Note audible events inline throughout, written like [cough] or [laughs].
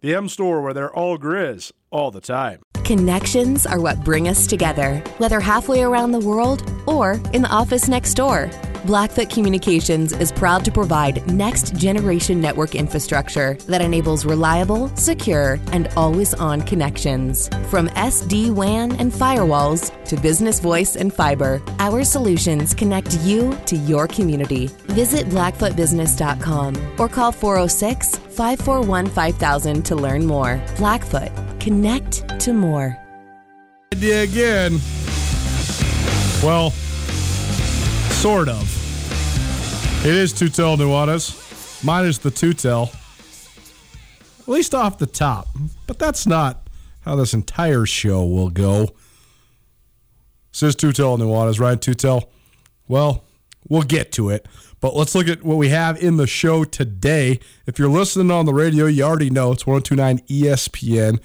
The M Store, where they're all Grizz all the time. Connections are what bring us together, whether halfway around the world or in the office next door. Blackfoot Communications is proud to provide next generation network infrastructure that enables reliable, secure, and always on connections. From SD WAN and firewalls to business voice and fiber, our solutions connect you to your community. Visit blackfootbusiness.com or call 406 541 5000 to learn more. Blackfoot, connect to more. again. Well, sort of. It is two-tell Nuanez, minus the two-tell. At least off the top. But that's not how this entire show will go. Says two-tell Nuanez, Ryan two-tell. Well, we'll get to it. But let's look at what we have in the show today. If you're listening on the radio, you already know it's 1029 ESPN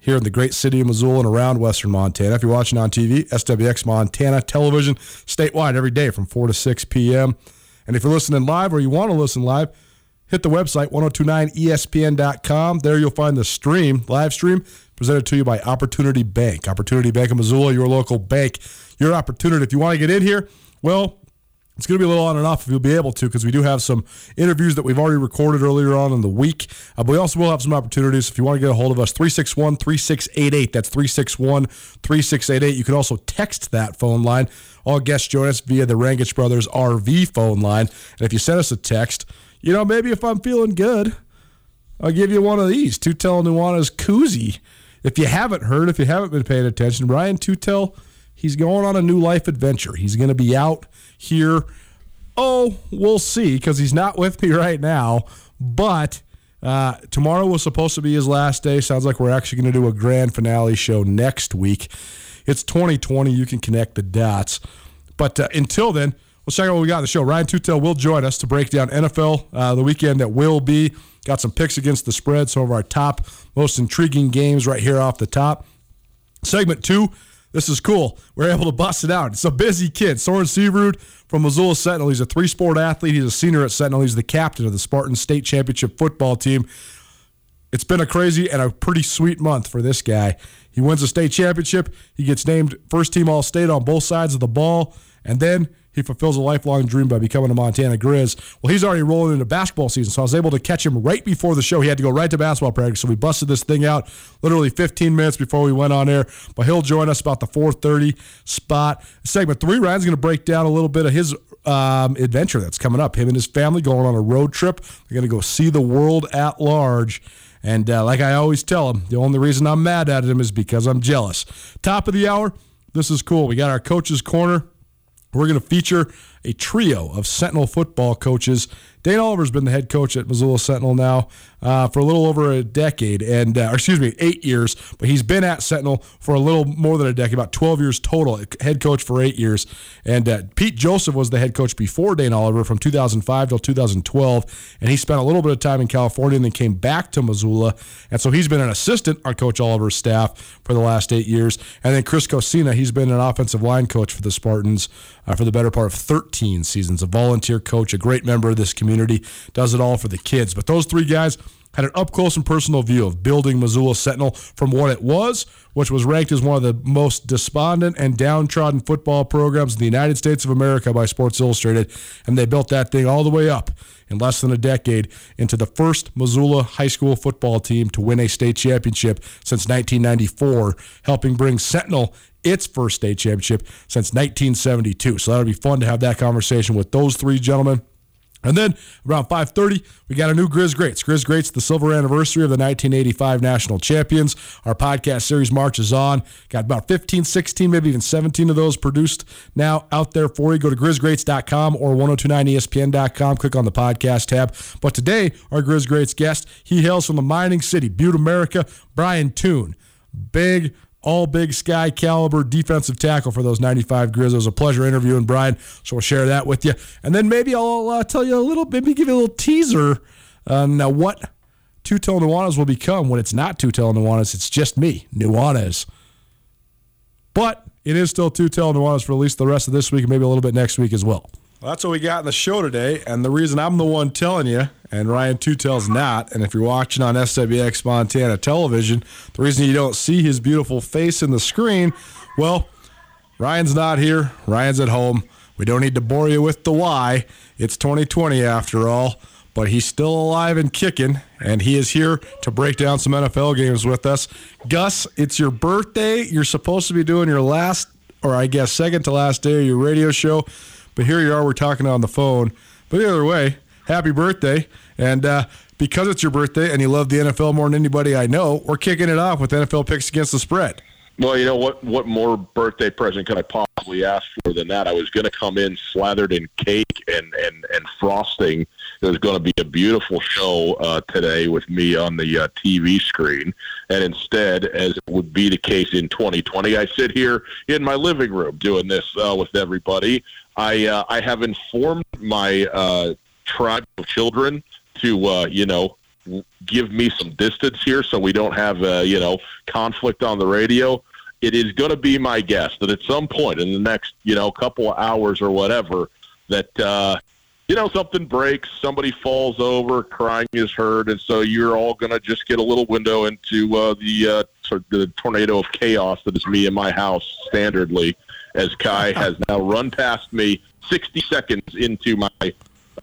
here in the great city of Missoula and around western Montana. If you're watching on TV, SWX Montana television statewide every day from 4 to 6 p.m. And if you're listening live or you want to listen live, hit the website 1029espn.com. There you'll find the stream, live stream, presented to you by Opportunity Bank. Opportunity Bank of Missoula, your local bank. Your opportunity. If you want to get in here, well, it's going to be a little on and off if you'll be able to because we do have some interviews that we've already recorded earlier on in the week. Uh, but we also will have some opportunities if you want to get a hold of us 361 3688. That's 361 3688. You can also text that phone line. All guests join us via the Rangich Brothers RV phone line. And if you send us a text, you know, maybe if I'm feeling good, I'll give you one of these Tutel Nuanez koozie. If you haven't heard, if you haven't been paying attention, Ryan Tutel, he's going on a new life adventure. He's going to be out here. Oh, we'll see because he's not with me [laughs] right now. But uh, tomorrow was supposed to be his last day. Sounds like we're actually going to do a grand finale show next week. It's 2020. You can connect the dots. But uh, until then, let's check out what we got on the show. Ryan Tutel will join us to break down NFL, uh, the weekend that will be. Got some picks against the spread, some of our top, most intriguing games right here off the top. Segment two, this is cool. We're able to bust it out. It's a busy kid. Soren Searood from Missoula Sentinel. He's a three sport athlete. He's a senior at Sentinel. He's the captain of the Spartan State Championship football team. It's been a crazy and a pretty sweet month for this guy. He wins a state championship. He gets named first team All State on both sides of the ball. And then he fulfills a lifelong dream by becoming a Montana Grizz. Well, he's already rolling into basketball season, so I was able to catch him right before the show. He had to go right to basketball practice, so we busted this thing out literally 15 minutes before we went on air. But he'll join us about the 4:30 spot. Segment three, Ryan's going to break down a little bit of his um, adventure that's coming up. Him and his family going on a road trip. They're going to go see the world at large. And uh, like I always tell him, the only reason I'm mad at him is because I'm jealous. Top of the hour, this is cool. We got our coach's corner. We're going to feature a trio of Sentinel football coaches. Dane Oliver's been the head coach at Missoula Sentinel now uh, for a little over a decade, and uh, excuse me, eight years. But he's been at Sentinel for a little more than a decade, about 12 years total. Head coach for eight years, and uh, Pete Joseph was the head coach before Dane Oliver from 2005 till 2012, and he spent a little bit of time in California and then came back to Missoula, and so he's been an assistant on Coach Oliver's staff for the last eight years. And then Chris Cosina, he's been an offensive line coach for the Spartans uh, for the better part of 13 seasons. A volunteer coach, a great member of this community, does it all for the kids. But those three guys had an up close and personal view of building Missoula Sentinel from what it was, which was ranked as one of the most despondent and downtrodden football programs in the United States of America by Sports Illustrated. And they built that thing all the way up in less than a decade into the first Missoula high school football team to win a state championship since 1994, helping bring Sentinel its first state championship since 1972. So that'll be fun to have that conversation with those three gentlemen. And then around 5:30, we got a new Grizz Greats. Grizz Greats, the silver anniversary of the 1985 national champions. Our podcast series marches on. Got about 15, 16, maybe even 17 of those produced now out there for you. Go to grizzgreats.com or 1029espn.com. Click on the podcast tab. But today, our Grizz Greats guest, he hails from the mining city, Butte, America, Brian Toon. Big all big sky caliber defensive tackle for those 95 Grizz. It was a pleasure interviewing Brian, so we'll share that with you. And then maybe I'll uh, tell you a little, maybe give you a little teaser on uh, what Two-Tail Nuanez will become when it's not Two-Tail Nuanez. It's just me, Nuanez. But it is still Two-Tail Nuanez for at least the rest of this week and maybe a little bit next week as well. Well, that's what we got in the show today. And the reason I'm the one telling you, and Ryan Two-Tail's not, and if you're watching on SWX Montana television, the reason you don't see his beautiful face in the screen, well, Ryan's not here. Ryan's at home. We don't need to bore you with the why. It's 2020 after all, but he's still alive and kicking, and he is here to break down some NFL games with us. Gus, it's your birthday. You're supposed to be doing your last, or I guess second to last day of your radio show. But here you are, we're talking on the phone. But the other way, happy birthday. And uh, because it's your birthday and you love the NFL more than anybody I know, we're kicking it off with NFL picks against the spread. Well, you know what? What more birthday present could I possibly ask for than that? I was going to come in slathered in cake and and and frosting. Was going to be a beautiful show uh, today with me on the uh, TV screen, and instead, as it would be the case in 2020, I sit here in my living room doing this uh, with everybody. I uh, I have informed my uh, tribe of children to uh, you know give me some distance here so we don't have uh, you know conflict on the radio. It is going to be my guess that at some point in the next you know couple of hours or whatever that uh, you know something breaks, somebody falls over, crying is heard, and so you're all going to just get a little window into uh, the uh, sort of the tornado of chaos that is me in my house standardly as Kai [laughs] has now run past me 60 seconds into my,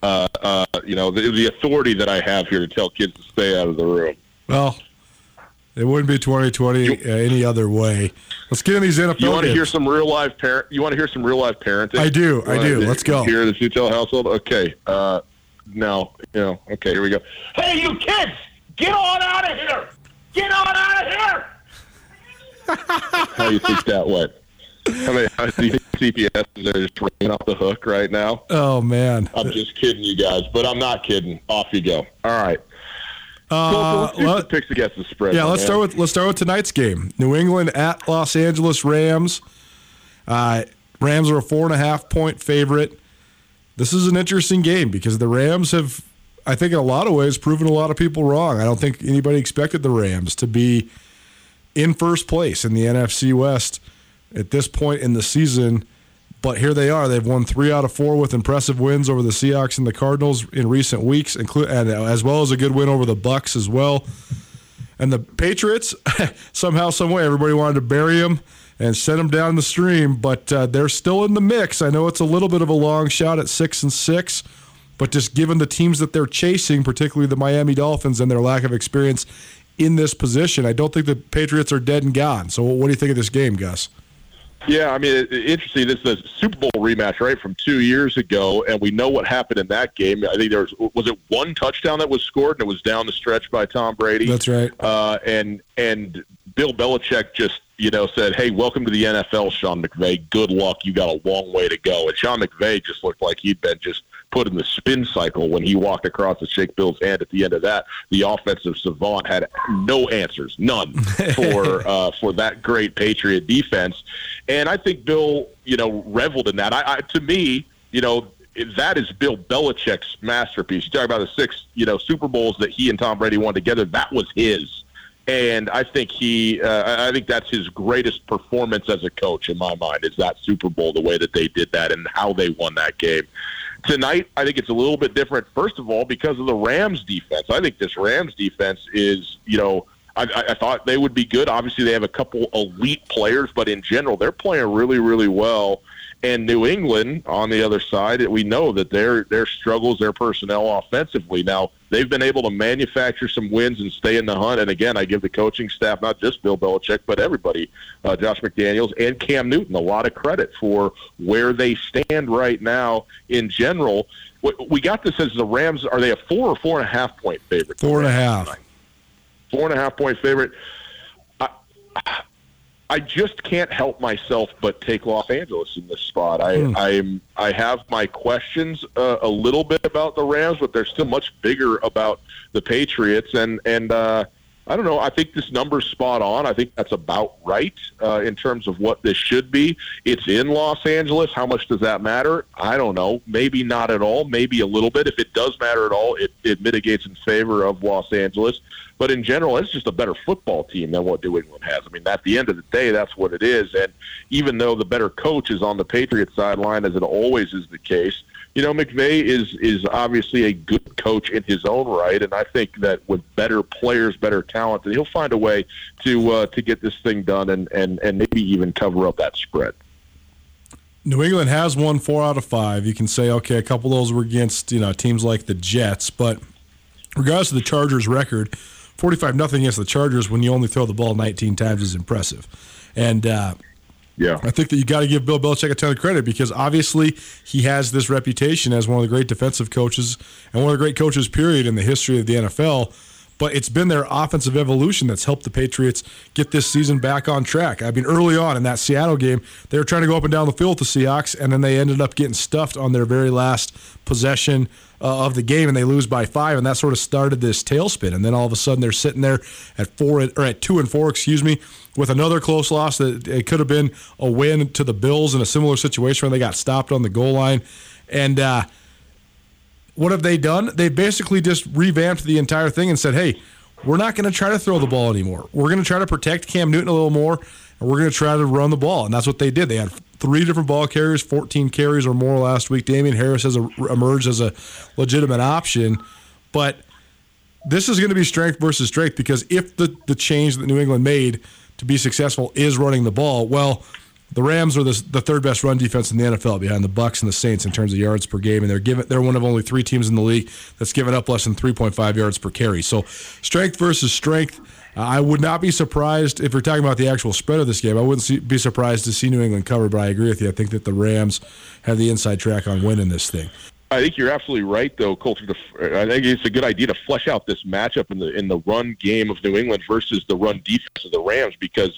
uh, uh, you know, the, the, authority that I have here to tell kids to stay out of the room. Well, it wouldn't be 2020 you, uh, any other way. Let's get in these NFL. You want to hear some real live parent? You want to hear some real live parenting? I do. I do. Let's go. Here, in the Two-Tail household. Okay. Uh, no. You know. Okay. Here we go. Hey, you kids! Get on out of here! Get on out of here! [laughs] How do you think that went? I mean, I see CPS are just ringing off the hook right now. Oh man, I'm just kidding you guys, but I'm not kidding. Off you go. All right. Uh, so, let, picks against the spread. Yeah, let's man. start with let's start with tonight's game. New England at Los Angeles Rams. Uh, Rams are a four and a half point favorite. This is an interesting game because the Rams have, I think, in a lot of ways, proven a lot of people wrong. I don't think anybody expected the Rams to be in first place in the NFC West at this point in the season. But here they are. They've won three out of four with impressive wins over the Seahawks and the Cardinals in recent weeks, and as well as a good win over the Bucs as well. And the Patriots, [laughs] somehow, some way, everybody wanted to bury them and send them down the stream, but uh, they're still in the mix. I know it's a little bit of a long shot at six and six, but just given the teams that they're chasing, particularly the Miami Dolphins and their lack of experience in this position, I don't think the Patriots are dead and gone. So, what do you think of this game, Gus? Yeah, I mean, it, interesting. This is a Super Bowl rematch, right, from two years ago, and we know what happened in that game. I think there was was it one touchdown that was scored, and it was down the stretch by Tom Brady. That's right. Uh, and and Bill Belichick just you know, said, "Hey, welcome to the NFL, Sean McVay. Good luck. You got a long way to go." And Sean McVay just looked like he'd been just put in the spin cycle when he walked across to shake Bill's hand. At the end of that, the offensive savant had no answers, none [laughs] for uh, for that great Patriot defense. And I think Bill, you know, reveled in that. I, I to me, you know, that is Bill Belichick's masterpiece. You talk about the six, you know, Super Bowls that he and Tom Brady won together. That was his and I think he, uh, I think that's his greatest performance as a coach in my mind is that Super Bowl, the way that they did that and how they won that game. Tonight, I think it's a little bit different. First of all, because of the Rams defense, I think this Rams defense is, you know, I, I thought they would be good. Obviously, they have a couple elite players, but in general, they're playing really, really well. And New England, on the other side, we know that their their struggles, their personnel offensively. Now they've been able to manufacture some wins and stay in the hunt. And again, I give the coaching staff, not just Bill Belichick, but everybody, uh, Josh McDaniels and Cam Newton, a lot of credit for where they stand right now. In general, we got this as the Rams. Are they a four or four and a half point favorite? Four and a half. Four and a half point favorite. I, I just can't help myself but take Los Angeles in this spot. I hmm. I'm I have my questions uh, a little bit about the Rams, but they're still much bigger about the Patriots. And and uh, I don't know. I think this number's spot on. I think that's about right uh, in terms of what this should be. It's in Los Angeles. How much does that matter? I don't know. Maybe not at all. Maybe a little bit. If it does matter at all, it, it mitigates in favor of Los Angeles. But in general, it's just a better football team than what New England has. I mean, at the end of the day, that's what it is. And even though the better coach is on the Patriots sideline, as it always is the case, you know, McVay is is obviously a good coach in his own right, and I think that with better players, better talent, that he'll find a way to uh, to get this thing done and, and and maybe even cover up that spread. New England has won four out of five. You can say, okay, a couple of those were against you know teams like the Jets, but regardless of the Chargers' record, 45 nothing against the Chargers when you only throw the ball 19 times is impressive. And uh, yeah, I think that you got to give Bill Belichick a ton of credit because obviously he has this reputation as one of the great defensive coaches and one of the great coaches, period, in the history of the NFL but it's been their offensive evolution that's helped the Patriots get this season back on track. I mean, early on in that Seattle game, they were trying to go up and down the field the Seahawks, and then they ended up getting stuffed on their very last possession uh, of the game, and they lose by five, and that sort of started this tailspin. And then all of a sudden, they're sitting there at four or at two and four, excuse me, with another close loss that it could have been a win to the Bills in a similar situation where they got stopped on the goal line, and. uh what have they done? They basically just revamped the entire thing and said, hey, we're not going to try to throw the ball anymore. We're going to try to protect Cam Newton a little more, and we're going to try to run the ball. And that's what they did. They had three different ball carriers, 14 carries or more last week. Damien Harris has a, emerged as a legitimate option. But this is going to be strength versus strength because if the, the change that New England made to be successful is running the ball, well – the Rams are the, the third best run defense in the NFL behind the Bucs and the Saints in terms of yards per game, and they're given they're one of only three teams in the league that's given up less than 3.5 yards per carry. So, strength versus strength. Uh, I would not be surprised if we're talking about the actual spread of this game. I wouldn't see, be surprised to see New England cover, but I agree with you. I think that the Rams have the inside track on winning this thing. I think you're absolutely right, though, Colter. I think it's a good idea to flesh out this matchup in the in the run game of New England versus the run defense of the Rams because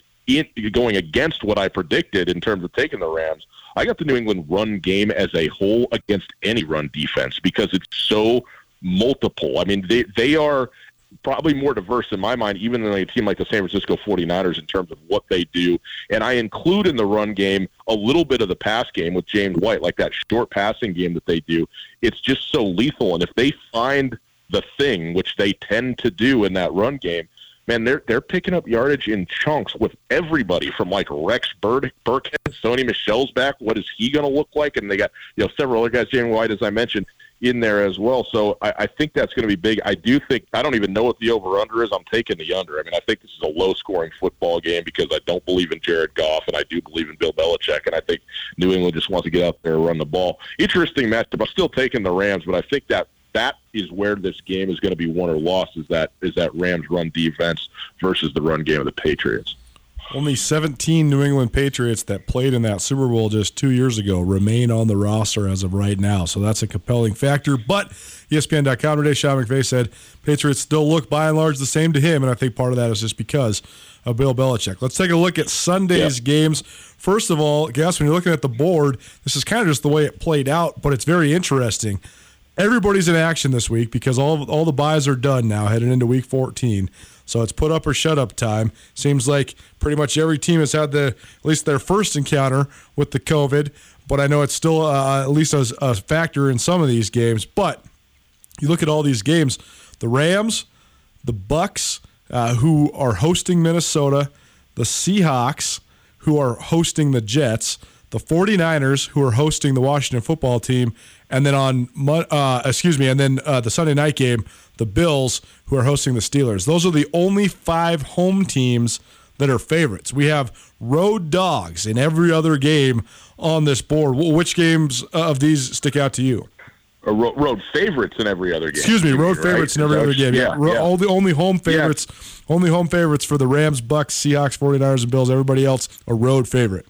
going against what I predicted in terms of taking the Rams, I got the New England run game as a whole against any run defense because it's so multiple. I mean, they they are probably more diverse in my mind, even than a team like the San Francisco 49ers in terms of what they do. And I include in the run game a little bit of the pass game with James White, like that short passing game that they do. It's just so lethal. And if they find the thing, which they tend to do in that run game, man, they're they're picking up yardage in chunks with everybody from like Rex Bird, Burkhead, Sony Michel's back. What is he going to look like? And they got you know several other guys, James White, as I mentioned, in there as well. So I, I think that's going to be big. I do think I don't even know what the over under is. I'm taking the under. I mean, I think this is a low scoring football game because I don't believe in Jared Goff and I do believe in Bill Belichick, and I think New England just wants to get out there and run the ball. Interesting matchup. I'm still taking the Rams, but I think that that is where this game is going to be won or lost. Is that is that Rams run defense versus the run game of the Patriots? Only 17 New England Patriots that played in that Super Bowl just two years ago remain on the roster as of right now. So that's a compelling factor. But ESPN.com today, Sean McVay said Patriots still look by and large the same to him. And I think part of that is just because of Bill Belichick. Let's take a look at Sunday's yep. games. First of all, guess when you're looking at the board, this is kind of just the way it played out, but it's very interesting. Everybody's in action this week because all all the buys are done now, heading into Week 14. So it's put up or shut up time. Seems like pretty much every team has had the at least their first encounter with the COVID, but I know it's still uh, at least a, a factor in some of these games. But you look at all these games, the Rams, the Bucs, uh, who are hosting Minnesota, the Seahawks, who are hosting the Jets, the 49ers, who are hosting the Washington football team, and then on, uh, excuse me, and then uh, the Sunday night game, the Bills, who are hosting the Steelers. Those are the only five home teams that are favorites. We have road dogs in every other game on this board. Which games of these stick out to you? Road, road favorites in every other game. Excuse me, road right? favorites in every other game. Yeah, yeah. yeah. all the only home favorites, yeah. only home favorites for the Rams, Bucs, Seahawks, 49ers, and Bills. Everybody else a road favorite.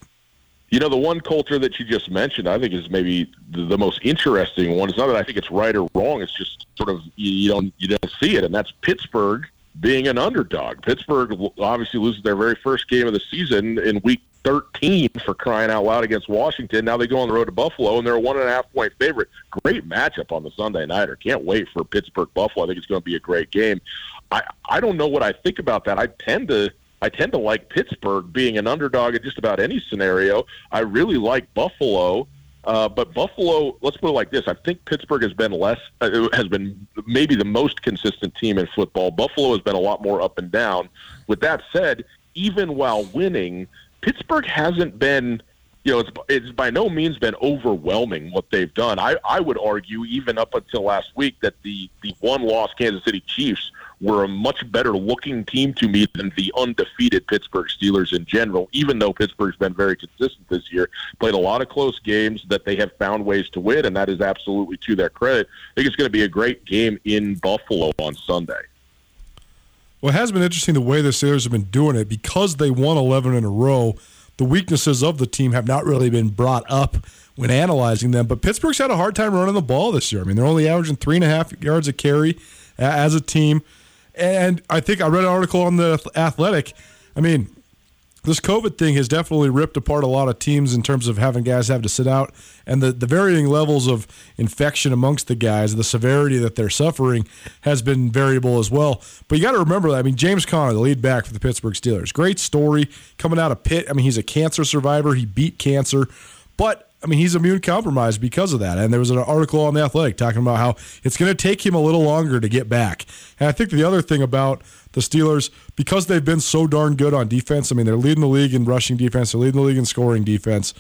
You know, the one Colter that you just mentioned, I think, is maybe the, the, most interesting one. It's not that I think it's right or wrong. It's just sort of you, you don't you don't see it, and that's Pittsburgh being an underdog. Pittsburgh obviously loses their very first game of the season in Week 13 for crying out loud against Washington. Now they go on the road to Buffalo, and they're a one and a half point favorite. Great matchup on the Sunday nighter. Can't wait for Pittsburgh Buffalo. I think it's going to be a great game. I I don't know what I think about that. I tend to I tend to like Pittsburgh being an underdog in just about any scenario. I really like Buffalo. Uh, but Buffalo, let's put it like this: I think Pittsburgh has been less, uh, has been maybe the most consistent team in football. Buffalo has been a lot more up and down. With that said, even while winning, Pittsburgh hasn't been, you know, it's it's by no means been overwhelming what they've done. I I would argue even up until last week that the the one loss Kansas City Chiefs were a much better looking team to me than the undefeated Pittsburgh Steelers in general, even though Pittsburgh's been very consistent this year. Played a lot of close games that they have found ways to win, and that is absolutely to their credit. I think it's going to be a great game in Buffalo on Sunday. Well, it has been interesting the way the Steelers have been doing it because they won 11 in a row. The weaknesses of the team have not really been brought up when analyzing them. But Pittsburgh's had a hard time running the ball this year. I mean, they're only averaging three and a half yards a carry as a team. And I think I read an article on the Athletic. I mean, this COVID thing has definitely ripped apart a lot of teams in terms of having guys have to sit out and the, the varying levels of infection amongst the guys, the severity that they're suffering has been variable as well. But you got to remember that. I mean, James Conner, the lead back for the Pittsburgh Steelers, great story coming out of Pitt. I mean, he's a cancer survivor. He beat cancer, but I mean, he's immune compromised because of that. And there was an article on The Athletic talking about how it's going to take him a little longer to get back. And I think the other thing about the Steelers, because they've been so darn good on defense, I mean, they're leading the league in rushing defense, they're leading the league in scoring defense.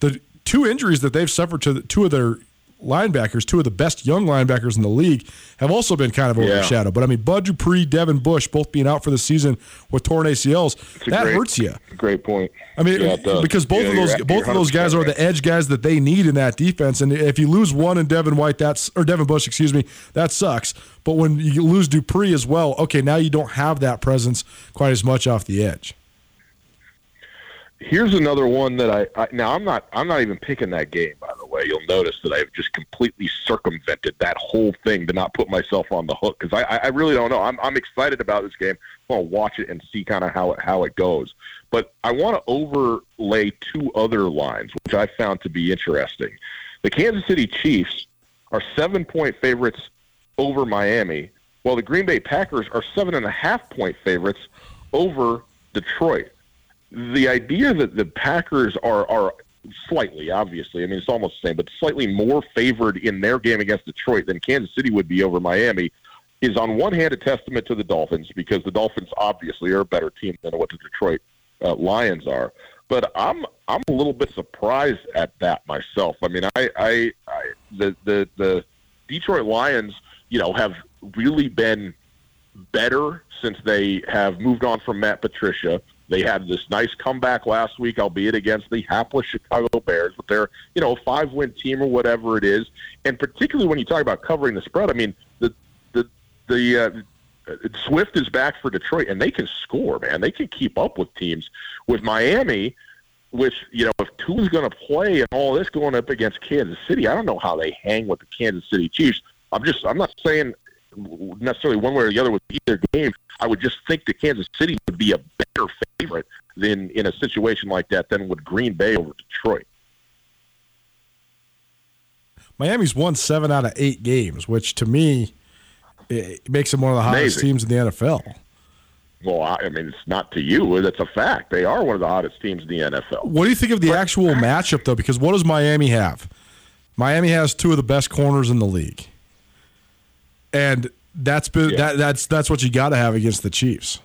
The two injuries that they've suffered to the, two of their linebackers, two of the best young linebackers in the league, have also been kind of overshadowed. Yeah. But I mean, Bud Dupree, Devin Bush, both being out for the season with torn ACLs, that great, hurts you. Great point. I mean, yeah, because both yeah, of those both of those guys are the edge guys that they need in that defense. And if you lose one in Devin White, that's or Devin Bush, excuse me, that sucks. But when you lose Dupree as well, okay, now you don't have that presence quite as much off the edge. Here's another one that I, I, now I'm not I'm not even picking that game by the way. You'll notice that I've just completely circumvented that whole thing to not put myself on the hook because I, I really don't know. I'm I'm excited about this game. I want to watch it and see kind of how it how it goes. But I want to overlay two other lines which I found to be interesting. The Kansas City Chiefs are seven point favorites over Miami, while the Green Bay Packers are seven and a half point favorites over Detroit the idea that the Packers are are slightly, obviously, I mean it's almost the same, but slightly more favored in their game against Detroit than Kansas City would be over Miami is on one hand a testament to the Dolphins because the Dolphins obviously are a better team than what the Detroit uh, Lions are. But I'm I'm a little bit surprised at that myself. I mean, I, I, I the the the Detroit Lions, you know, have really been better since they have moved on from Matt Patricia. They had this nice comeback last week, albeit against the hapless Chicago Bears, but they're, you know, a five win team or whatever it is. And particularly when you talk about covering the spread, I mean, the the the uh, Swift is back for Detroit, and they can score, man. They can keep up with teams. With Miami, with you know, if Tua's going to play and all this going up against Kansas City, I don't know how they hang with the Kansas City Chiefs. I'm just, I'm not saying necessarily one way or the other with either game. I would just think that Kansas City would be a better favorite than in a situation like that than would Green Bay over Detroit. Miami's won seven out of eight games, which to me it makes them one of the hottest Amazing. teams in the NFL. Well, I mean, it's not to you. That's a fact. They are one of the hottest teams in the NFL. What do you think of the actual matchup, though? Because what does Miami have? Miami has two of the best corners in the league, and that's been Yeah. that that's that's what you got to have against the Chiefs.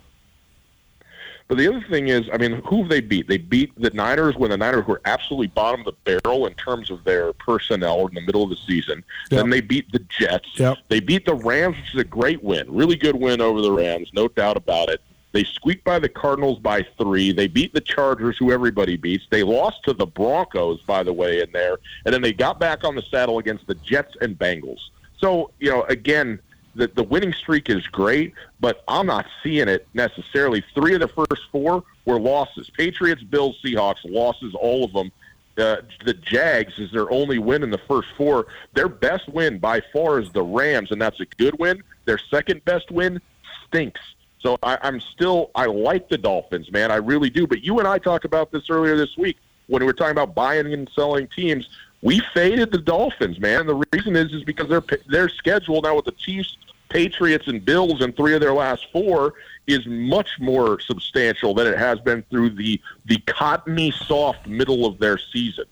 But the other thing is, I mean, who have they beat? They beat the Niners when the Niners were absolutely bottom of the barrel in terms of their personnel in the middle of the season. Yep. Then they beat the Jets. Yep. They beat the Rams, which is a great win, really good win over the Rams, no doubt about it. They squeaked by the Cardinals by three. They beat the Chargers, who everybody beats. They lost to the Broncos, by the way, in there, and then they got back on the saddle against the Jets and Bengals. So, you know, again, the, the winning streak is great, but I'm not seeing it necessarily. Three of the first four were losses. Patriots, Bills, Seahawks, losses, all of them. Uh, the Jags is their only win in the first four. Their best win by far is the Rams, and that's a good win. Their second best win stinks. So I, I'm still I like the Dolphins, man. I really do. But you and I talked about this earlier this week when we were talking about buying and selling teams. We faded the Dolphins, man. The reason is is because their their schedule now with the Chiefs, Patriots, and Bills in three of their last four is much more substantial than it has been through the the cottony soft middle of their season.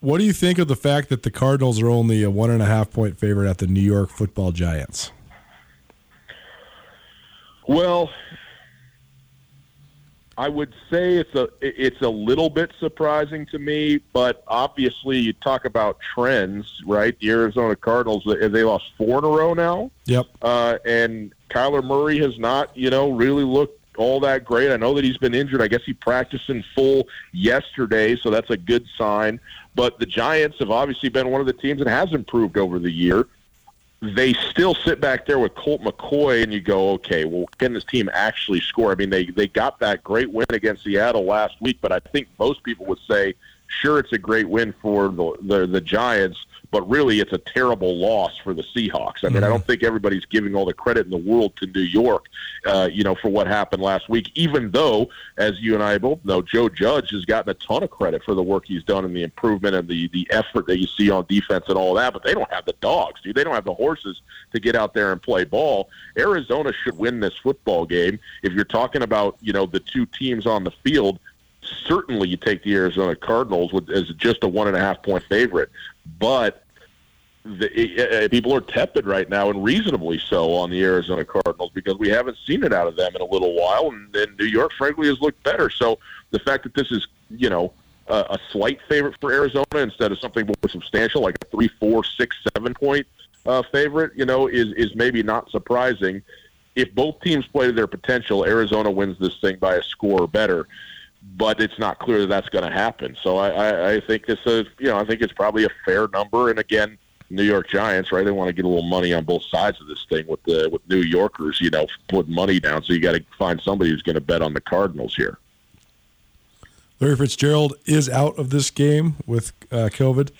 What do you think of the fact that the Cardinals are only a one and a half point favorite at the New York Football Giants? Well, I would say it's a it's a little bit surprising to me, but obviously you talk about trends, right? The Arizona Cardinals they they lost four in a row now, Yep. uh, and Kyler Murray has not, you know, really looked all that great. I know that he's been injured. I guess he practiced in full yesterday, so that's a good sign. But the Giants have obviously been one of the teams that has improved over the year they still sit back there with Colt McCoy, and you go, okay, well, can this team actually score? I mean, they they got that great win against Seattle last week, but I think most people would say, sure, it's a great win for the the, the Giants, but really, it's a terrible loss for the Seahawks. I mean, I don't think everybody's giving all the credit in the world to New York, uh, you know, for what happened last week. Even though, as you and I both know, Joe Judge has gotten a ton of credit for the work he's done and the improvement and the the effort that you see on defense and all that. But they don't have the dogs, dude. They don't have the horses to get out there and play ball. Arizona should win this football game. If you're talking about, you know, the two teams on the field, certainly you take the Arizona Cardinals with, as just a one and a half point favorite. But the, uh, people are tepid right now, and reasonably so, on the Arizona Cardinals because we haven't seen it out of them in a little while, and, and New York, frankly, has looked better. So the fact that this is, you know, a, a slight favorite for Arizona instead of something more substantial like a three, four, six, seven point uh, favorite, you know, is is maybe not surprising. If both teams play to their potential, Arizona wins this thing by a score or better but it's not clear that that's going to happen. So I, I, I think this is, you know, I think it's probably a fair number. And again, New York Giants, right? They want to get a little money on both sides of this thing with the with New Yorkers, you know, putting money down. So you got to find somebody who's going to bet on the Cardinals here. Larry Fitzgerald is out of this game with uh, COVID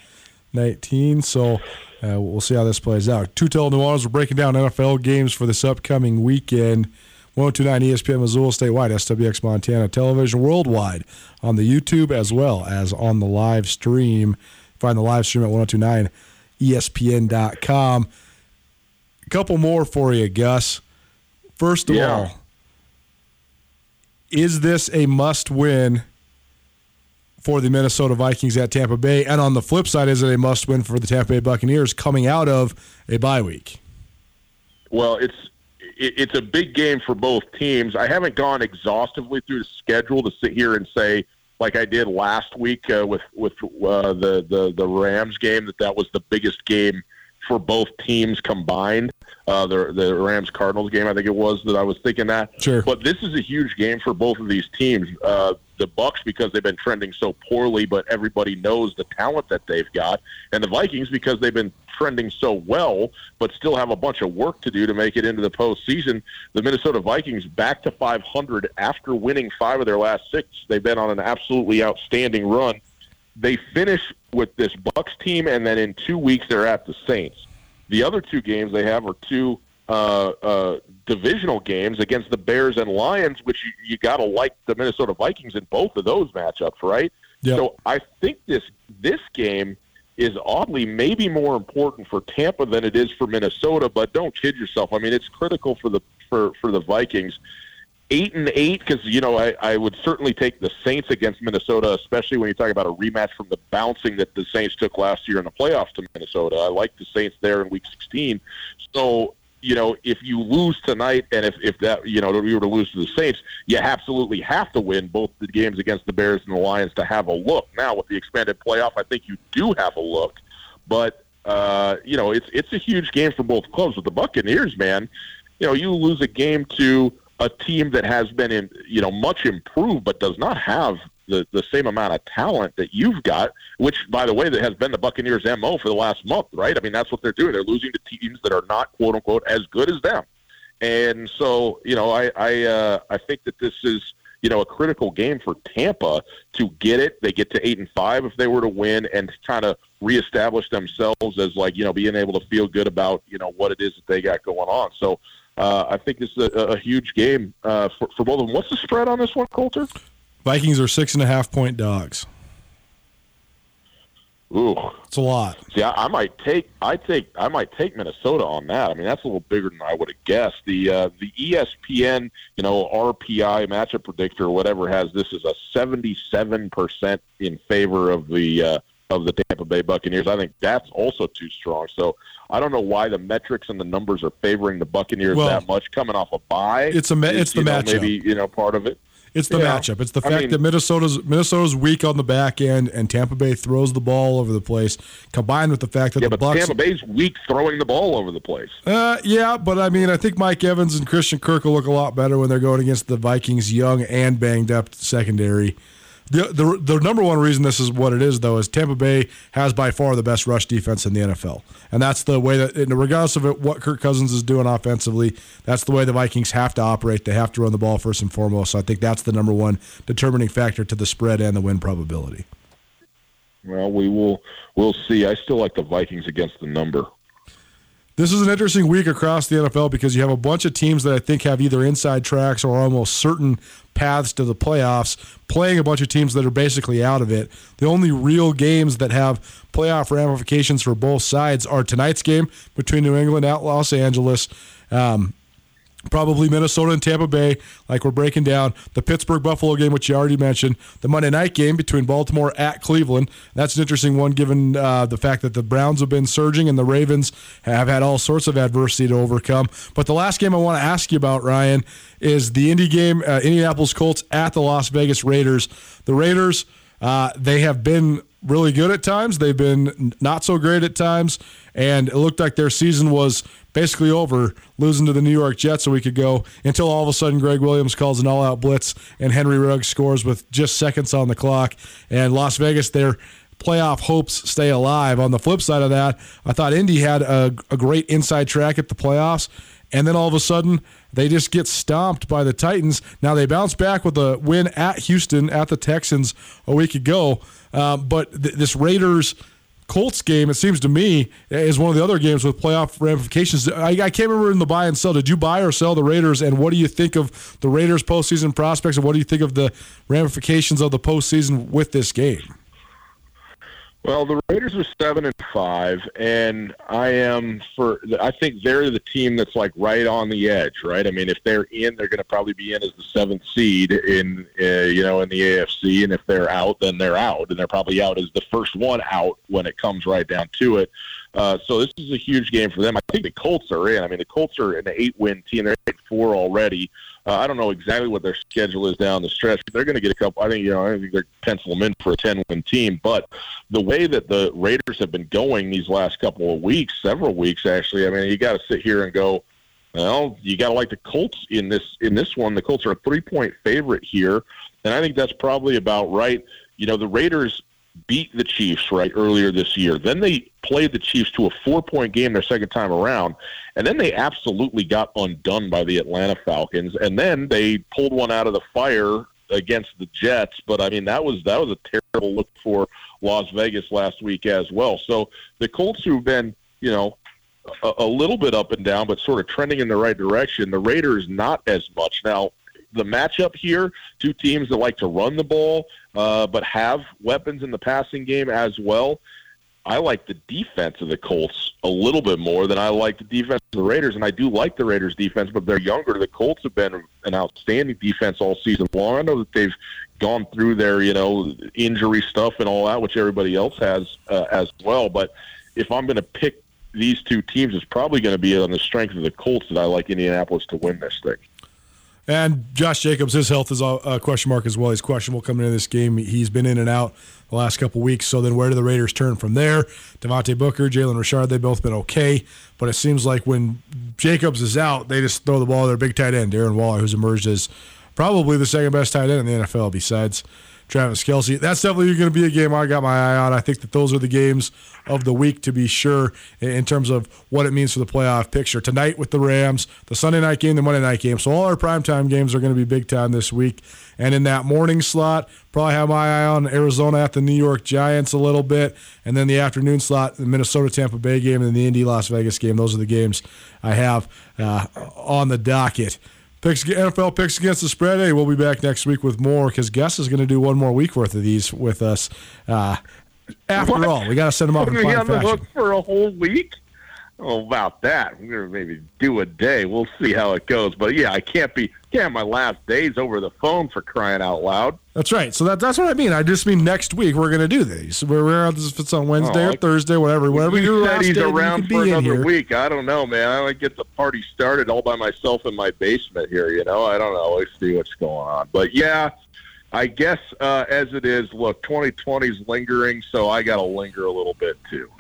19. So uh, we'll see how this plays out. Tutel Nuanez, we're breaking down NFL games for this upcoming weekend. 1029 ESPN Missoula statewide, SWX Montana television worldwide on the YouTube as well as on the live stream. Find the live stream at 1029ESPN.com. A couple more for you, Gus. First of Yeah. all, is this a must win for the Minnesota Vikings at Tampa Bay? And on the flip side, is it a must win for the Tampa Bay Buccaneers coming out of a bye week? Well, it's it, it's a big game for both teams. I haven't gone exhaustively through the schedule to sit here and say, like I did last week uh, with with uh, the the the Rams game, that that was the biggest game for both teams combined. Uh, the the Rams Cardinals game, I think it was that I was thinking that. Sure. But this is a huge game for both of these teams. Uh, the Bucs because they've been trending so poorly, but everybody knows the talent that they've got, and the Vikings because they've been trending so well, but still have a bunch of work to do to make it into the postseason. The Minnesota Vikings back to 500 after winning five of their last six. They've been on an absolutely outstanding run. They finish with this Bucks team, and then in two weeks they're at the Saints. The other two games they have are two uh, uh, divisional games against the Bears and Lions, which you, you got to like the Minnesota Vikings in both of those matchups, right? Yep. So I think this this game is oddly maybe more important for Tampa than it is for Minnesota. But don't kid yourself. I mean, it's critical for the for for the Vikings. Eight and eight, because you know I, I would certainly take the Saints against Minnesota, especially when you talk about a rematch from the bouncing that the Saints took last year in the playoffs to Minnesota. I like the Saints there in Week 16. So you know, if you lose tonight, and if, if that, you know, you were to lose to the Saints, you absolutely have to win both the games against the Bears and the Lions to have a look. Now, with the expanded playoff, I think you do have a look, but uh, you know, it's it's a huge game for both clubs. With the Buccaneers, man, you know, you lose a game to a team that has been in, you know, much improved, but does not have the, the same amount of talent that you've got, which, by the way, that has been the Buccaneers' MO for the last month, right? I mean, that's what they're doing. They're losing to teams that are not, quote unquote, as good as them. And so, you know, I I, uh, I think that this is, you know, a critical game for Tampa to get it. They get to eight and five if they were to win, and kind of reestablish themselves as like, you know, being able to feel good about, you know, what it is that they got going on. So. Uh, I think this is a, a huge game uh, for, for both of them. What's the spread on this one, Colter? Vikings are six and a half point dogs. Ooh, it's a lot. See, I, I, might take, I take, I might take Minnesota on that. I mean, that's a little bigger than I would have guessed. The uh, the ESPN, you know, RPI matchup predictor or whatever has this as a seventy-seven percent in favor of the uh, of the Tampa Bay Buccaneers. I think that's also too strong. So I don't know why the metrics and the numbers are favoring the Buccaneers well, that much coming off a bye. It's a, me- it's the know, matchup. Maybe you know part of it. It's the Yeah. matchup. It's the I fact mean- that Minnesota's Minnesota's weak on the back end, and Tampa Bay throws the ball over the place. Combined with the fact that Yeah, the but Bucs, Tampa Bay's weak throwing the ball over the place. uh, yeah, but I mean, I think Mike Evans and Christian Kirk will look a lot better when they're going against the Vikings' young and banged up secondary. The, the the number one reason this is what it is though is Tampa Bay has by far the best rush defense in the NFL, and that's the way that, regardless of what Kirk Cousins is doing offensively, that's the way the Vikings have to operate. They have to run the ball first and foremost. So I think that's the number one determining factor to the spread and the win probability. Well, we will we'll see. I still like the Vikings against the number. This is an interesting week across the NFL because you have a bunch of teams that I think have either inside tracks or almost certain paths to the playoffs, playing a bunch of teams that are basically out of it. The only real games that have playoff ramifications for both sides are tonight's game between New England at Los Angeles. Um, Probably Minnesota and Tampa Bay, like we're breaking down. The Pittsburgh Buffalo game, which you already mentioned. The Monday night game between Baltimore at Cleveland. That's an interesting one given uh, the fact that the Browns have been surging and the Ravens have had all sorts of adversity to overcome. But the last game I want to ask you about, Ryan, is the Indy game, uh, Indianapolis Colts at the Las Vegas Raiders. The Raiders, uh, they have been really good at times. They've been not so great at times, and it looked like their season was basically over, losing to the New York Jets a week ago. Until all of a sudden, Gregg Williams calls an all-out blitz, and Henry Ruggs scores with just seconds on the clock. And Las Vegas, their playoff hopes stay alive. On the flip side of that, I thought Indy had a, a great inside track at the playoffs. And then all of a sudden, they just get stomped by the Titans. Now they bounce back with a win at Houston at the Texans a week ago. Um, but th- this Raiders Colts game, it seems to me, is one of the other games with playoff ramifications. I, I can't remember in the buy and sell. Did you buy or sell the Raiders? And what do you think of the Raiders postseason prospects? And what do you think of the ramifications of the postseason with this game? Well, the Raiders are seven and five, and I am for. I think they're the team that's like right on the edge, right? I mean, if they're in, they're going to probably be in as the seventh seed in, uh, you know, in the AFC, and if they're out, then they're out, and they're probably out as the first one out when it comes right down to it. Uh, so this is a huge game for them. I think the Colts are in. I mean, the Colts are an eight-win team. They're eight four already. Uh, I don't know exactly what their schedule is down the stretch. They're going to get a couple. I think you know. I think they're pencil them in for a ten-win team. But the way that the Raiders have been going these last couple of weeks, several weeks actually. I mean, you got to sit here and go. Well, you got to like the Colts in this in this one. The Colts are a three-point favorite here. and I think that's probably about right. You know, the Raiders beat the Chiefs right earlier this year. Then they played the Chiefs to a four point game their second time around, and then they absolutely got undone by the Atlanta Falcons. And then they pulled one out of the fire against the Jets. But I mean, that was that was a terrible look for Las Vegas last week as well. So the Colts, who've been you know a, a little bit up and down, but sort of trending in the right direction. The Raiders not as much now the matchup here, two teams that like to run the ball, uh, but have weapons in the passing game as well. I like the defense of the Colts a little bit more than I like the defense of the Raiders, and I do like the Raiders' defense, but they're younger. The Colts have been an outstanding defense all season long. I know that they've gone through their, you know, injury stuff and all that, which everybody else has uh, as well. But if I'm going to pick these two teams, it's probably going to be on the strength of the Colts that I like Indianapolis to win this thing. And Josh Jacobs, his health is a uh, question mark as well. He's questionable coming into this game. He's been in and out the last couple weeks. So then where do the Raiders turn from there? Devontae Booker, Jalen Richard, they've both been okay. But it seems like when Jacobs is out, they just throw the ball to their big tight end, Darren Waller, who's emerged as probably the second best tight end in the NFL besides Travis Kelce. That's definitely going to be a game I got my eye on. I think that those are the games of the week to be sure in terms of what it means for the playoff picture. Tonight with the Rams, the Sunday night game, the Monday night game. So all our primetime games are going to be big time this week. And in that morning slot, probably have my eye on Arizona at the New York Giants a little bit. And then the afternoon slot, the Minnesota Tampa Bay game and the Indy Las Vegas game. Those are the games I have uh, on the docket. Picks NFL picks against the spread. Hey, we'll be back next week with more because Gus is going to do one more week worth of these with us. Uh, after what? all, we got to send them off in fine on the hook for a whole week. Oh, about that. We're gonna maybe do a day. We'll see how it goes. But yeah, I can't be can't my last days over the phone for crying out loud. That's right. So that that's what I mean. I just mean next week we're gonna do these. We're, we're if it's on Wednesday oh, or Thursday, whatever. Whatever you said he's around for another week. I don't know, man. I get the party started all by myself in my basement here. You know, I don't know. Let's see what's going on. But yeah, I guess uh, as it is, look, 2020 is lingering, so I got to linger a little bit too.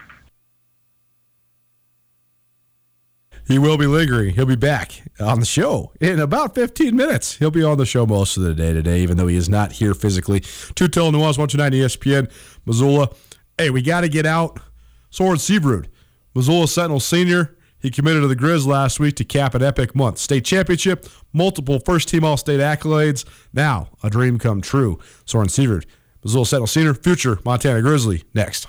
He will be lingering. He'll be back on the show in about 15 minutes. He'll be on the show most of the day today, even though he is not here physically. Tutel Nuanez, 129 ESPN, Missoula. Hey, we got to get out. Soren Seavrud, Missoula Sentinel Senior. He committed to the Grizz last week to cap an epic month. State championship, multiple first-team All-State accolades. Now, a dream come true. Soren Seavrud, Missoula Sentinel Senior, future Montana Grizzly, next.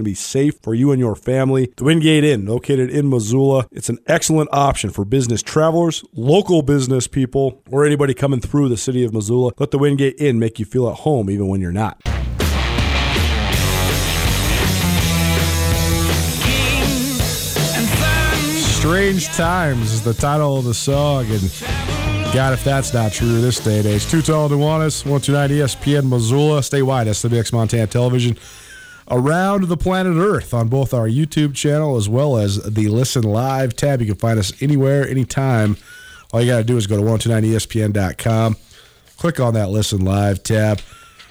going to be safe for you and your family. The Wingate Inn, located in Missoula, it's an excellent option for business travelers, local business people, or anybody coming through the city of Missoula. Let the Wingate Inn make you feel at home even when you're not. Strange Times is the title of the song, and God, if that's not true this day and age. Tutel Nuanez, 129 ESPN Missoula, statewide, SWX Montana Television around the planet Earth on both our YouTube channel as well as the Listen Live tab. You can find us anywhere, anytime. All you got to do is go to 129ESPN.com, click on that Listen Live tab,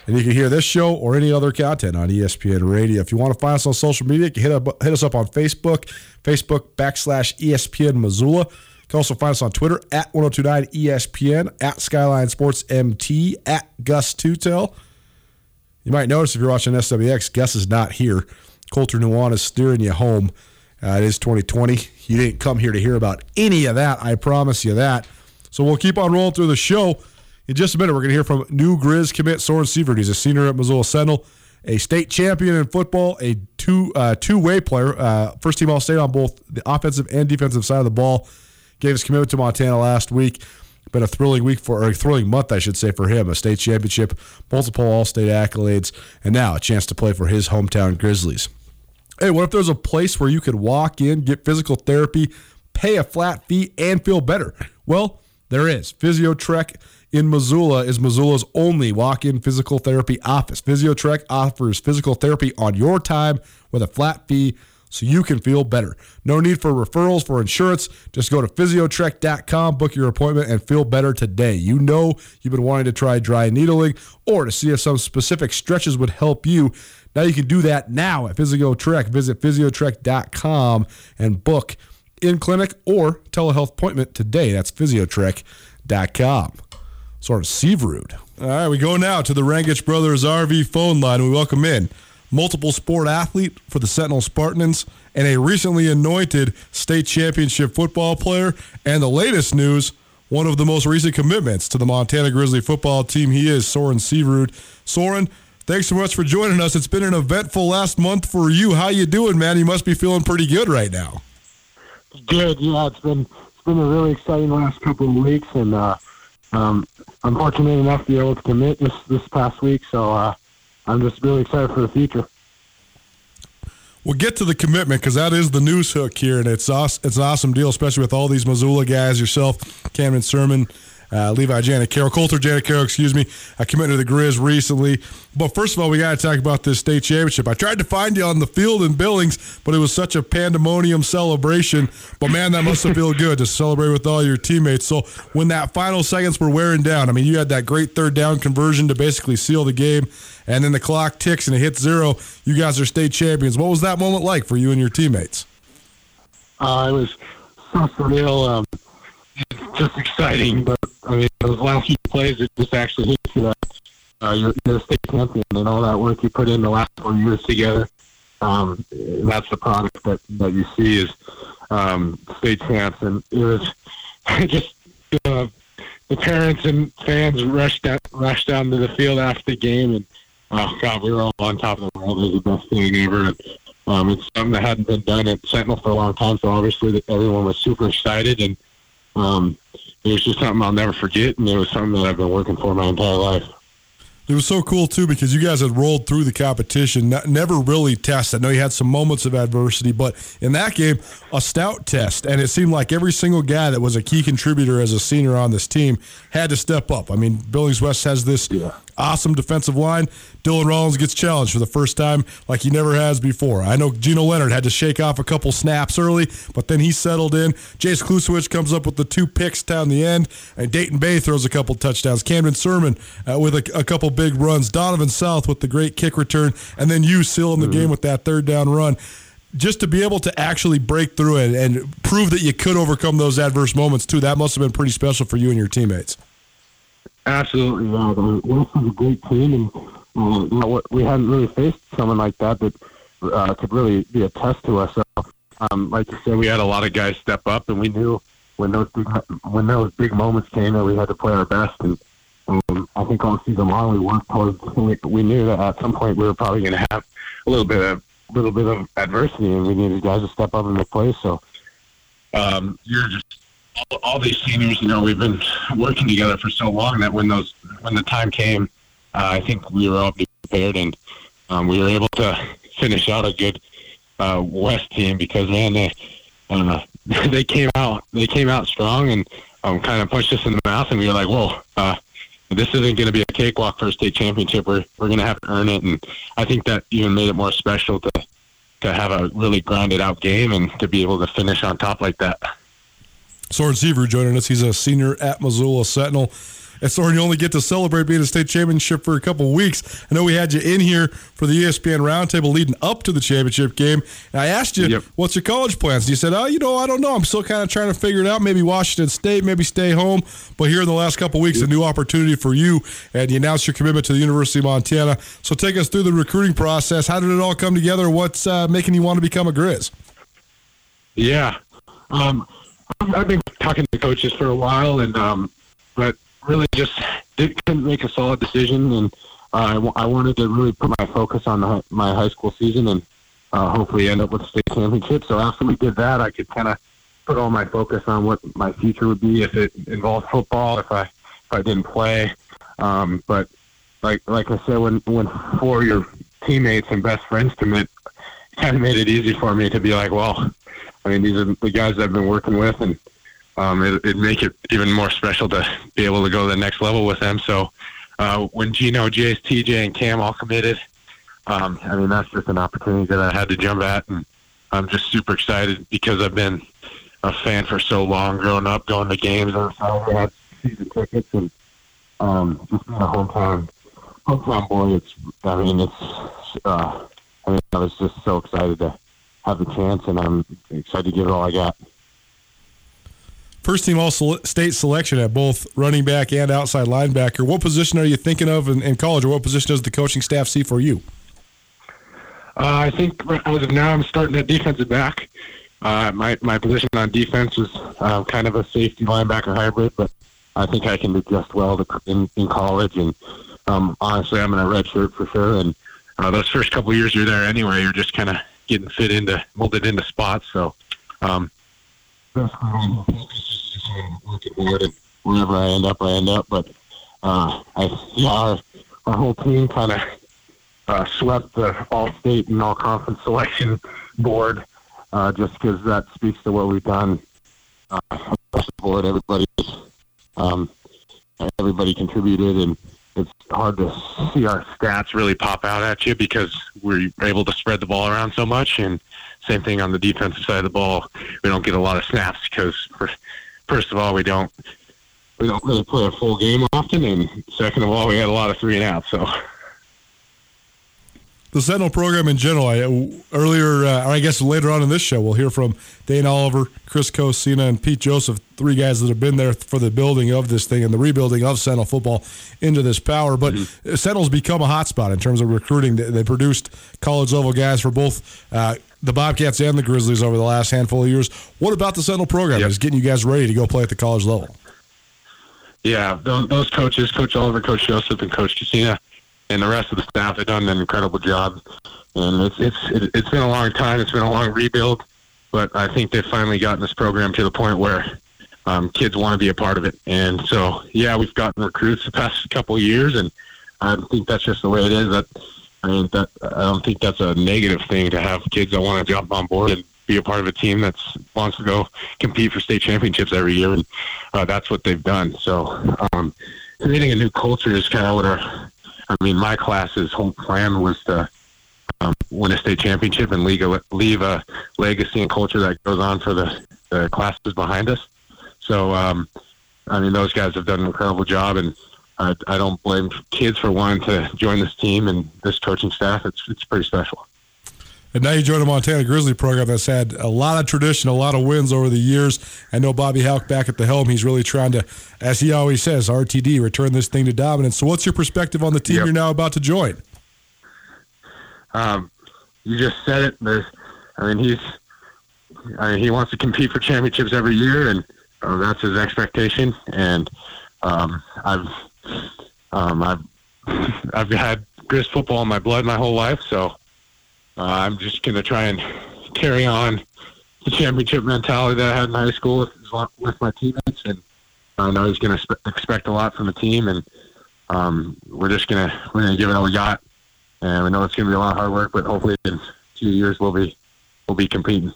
and you can hear this show or any other content on ESPN Radio. If you want to find us on social media, you can hit, up, hit us up on Facebook, Facebook backslash ESPN Missoula. You can also find us on Twitter at 1029ESPN, at Skyline Sports MT, at Gus Tutel. You might notice if you're watching SWX, Gus is not here. Colter Nuanez is steering you home. Uh, it is 2020. You didn't come here to hear about any of that. I promise you that. So we'll keep on rolling through the show. In just a minute, we're going to hear from new Grizz commit Soren Seavrud. He's a senior at Missoula Sentinel, a state champion in football, a two uh, two way player, uh, first team All State on both the offensive and defensive side of the ball. Gave his commitment to Montana last week. Been a thrilling week for, or a thrilling month, I should say, for him. A state championship, multiple All State accolades, and now a chance to play for his hometown Grizzlies. Hey, what if there's a place where you could walk in, get physical therapy, pay a flat fee, and feel better? Well, there is. PhysioTrek in Missoula is Missoula's only walk in physical therapy office. PhysioTrek offers physical therapy on your time with a flat fee so you can feel better. No need for referrals for insurance. Just go to physiotrek.com, book your appointment, and feel better today. You know you've been wanting to try dry needling or to see if some specific stretches would help you. Now you can do that now at PhysioTrek. Visit physiotrek.com and book in clinic or telehealth appointment today. That's physiotrek.com. Sort of Seavrud. All right, we go now to the Rangitsch Brothers RV phone line. We welcome in multiple sport athlete for the Sentinel Spartans, and a recently anointed state championship football player. And the latest news, one of the most recent commitments to the Montana Grizzly football team. He is Soren Seavrud. Soren, thanks so much for joining us. It's been an eventful last month for you. How you doing, man? You must be feeling pretty good right now. Good. Yeah, it's been it's been a really exciting last couple of weeks, and uh, um, I'm fortunate enough to be able to commit this this past week. So uh, I'm just really excited for the future. We'll get to the commitment because that is the news hook here, and it's awesome, it's an awesome deal, especially with all these Missoula guys, yourself, Cameron Sermon, uh, Levi Janacaro, Coulter Janet Carroll, excuse me. I committed to the Grizz recently. But first of all, we got to talk about this state championship. I tried to find you on the field in Billings, but it was such a pandemonium celebration. But man, that must have felt good to celebrate with all your teammates. So when that final seconds were wearing down, I mean, you had that great third down conversion to basically seal the game, and then the clock ticks and it hits zero. You guys are state champions. What was that moment like for you and your teammates? Uh, it was [laughs] so surreal. Um, just exciting, but I mean, those last few plays, it just actually hits you that uh, you're, you're a state champion and all that work you put in the last four years together. Um, that's the product that, that you see is um, state champs, and it was [laughs] just uh, the parents and fans rushed down, rushed down to the field after the game, and oh god, we were all on top of the world. It was the best thing ever. And, um, it's something that hadn't been done at Sentinel for a long time, so obviously everyone was super excited and um, it was just something I'll never forget, and it was something that I've been working for my entire life. It was so cool too because you guys had rolled through the competition, never really tested. I know you had some moments of adversity, but in that game, a stout test, and it seemed like every single guy that was a key contributor as a senior on this team had to step up. I mean, Billings West has this yeah. Awesome defensive line. Dylan Rollins gets challenged for the first time like he never has before. I know Gino Leonard had to shake off a couple snaps early, but then he settled in. Jace Kluswich comes up with the two picks down the end, and Dayton Bay throws a couple touchdowns. Camden Sermon uh, with a, a, couple big runs. Donovan South with the great kick return, and then you sealing the mm-hmm. game with that third down run just to be able to actually break through it and prove that you could overcome those adverse moments too, that must have been pretty special for you and your teammates. Absolutely, yeah. West is a great team, and uh, you know, we hadn't really faced someone like that that uh, could really be a test to us. So, um, like you said, we had a lot of guys step up, and we knew when those big, when those big moments came that we had to play our best. And um, I think all season long we worked towards. We, we knew that at some point we were probably going to have a little bit of little bit of adversity, and we needed guys to step up and make plays. So um, you're just all, all these seniors. You know, we've been working together for so long that when those when the time came, uh, I think we were all prepared, and um, we were able to finish out a good uh, West team because man, they uh, [laughs] they came out they came out strong and um, kind of punched us in the mouth, and we were like, whoa. Uh, this isn't going to be a cakewalk for a state championship. We're we're going to have to earn it, and I think that even made it more special to to have a really grounded out game and to be able to finish on top like that. Soren Seavrud joining us. He's a senior at Missoula Sentinel. And Soren, you only get to celebrate being a state championship for a couple weeks. I know we had you in here for the ESPN roundtable leading up to the championship game. And I asked you, yep. what's your college plans? And you said, oh, you know, I don't know. I'm still kind of trying to figure it out. Maybe Washington State, maybe stay home. But here in the last couple weeks, yep. a new opportunity for you. And you announced your commitment to the University of Montana. So take us through the recruiting process. How did it all come together? What's uh, making you want to become a Grizz? Yeah. Um, I've been talking to coaches for a while, and um, but really just didn't make a solid decision, and uh, I, w- I wanted to really put my focus on the, my high school season and uh, hopefully end up with a state championship. So after we did that, I could kind of put all my focus on what my future would be if it involved football, if I if I didn't play. Um, but like like I said, when when four of your teammates and best friends commit, it kind of made it easy for me to be like, well, I mean, these are the guys I've been working with, and um, it, it'd make it even more special to be able to go to the next level with them. So uh, when Gino, Jace, TJ, and Cam all committed, um, I mean, that's just an opportunity that I had to jump at, and I'm just super excited because I've been a fan for so long, growing up, going to games on Saturday, had season tickets, and um, just being a hometown hometown boy. It's, I mean, it's, uh, I mean, I was just so excited to have a chance, and I'm excited to give it all I got. First team All State selection at both running back and outside linebacker. What position are you thinking of in, in college, or what position does the coaching staff see for you? Uh, I think as of now, I'm starting at defensive back. Uh, my my position on defense is uh, kind of a safety linebacker hybrid, but I think I can adjust well to, in in college. And um, honestly, I'm in a red shirt for sure. And uh, those first couple years you're there anyway, you're just kind of getting fit into molded into spots. So um, working hard, and wherever I end up, I end up. But uh, I yeah, our, our whole team kind of uh, swept the all-state and all-conference selection [laughs] board, uh, just because that speaks to what we've done. Uh, across the board, everybody, um, everybody contributed, and it's hard to see our stats really pop out at you because we're able to spread the ball around so much. And same thing on the defensive side of the ball, we don't get a lot of snaps because, first of all, we don't we don't really play a full game often, and second of all, we had a lot of three and outs. So the Sentinel program in general. I, earlier, uh, or I guess later on in this show, we'll hear from Dane Oliver, Chris Cosina, and Pete Joseph, three guys that have been there for the building of this thing and the rebuilding of Sentinel football into this power. But mm-hmm. Sentinel's become a hotspot in terms of recruiting. They, they produced college level guys for both. Uh, the Bobcats and the Grizzlies over the last handful of years. What about the Sentinel program yep. is getting you guys ready to go play at the college level? Yeah, those, those coaches, Coach Oliver, Coach Joseph, and Coach Cosina, and the rest of the staff have done an incredible job. And it's it's it, it's been a long time. It's been a long rebuild, but I think they've finally gotten this program to the point where um, kids want to be a part of it. And so, yeah, we've gotten recruits the past couple of years, and I think that's just the way it is. That I mean, that I don't think that's a negative thing to have kids that want to jump on board and be a part of a team that wants to go compete for state championships every year, and uh, that's what they've done. So, um, creating a new culture is kind of what our I mean, my class's whole plan was to um, win a state championship and leave a, leave a legacy and culture that goes on for the, the classes behind us. So, um, I mean, those guys have done an incredible job, and I, I don't blame kids for wanting to join this team and this coaching staff. It's it's pretty special. And now you join a Montana Grizzly program that's had a lot of tradition, a lot of wins over the years. I know Bobby Hauck back at the helm. He's really trying to, as he always says, RTD, return this thing to dominance. So, what's your perspective on the team yep. you're now about to join? Um, you just said it. There's, I mean, he's, I mean, he wants to compete for championships every year, and uh, that's his expectation. And um, I've, um, I've, [laughs] I've had Grizz football in my blood my whole life, so uh, I'm just going to try and carry on the championship mentality that I had in high school with, with my teammates, and I know he's going to expect a lot from the team, and um, we're just going to we're going to give it all we got, and we know it's going to be a lot of hard work, but hopefully in two years we'll be we'll be competing.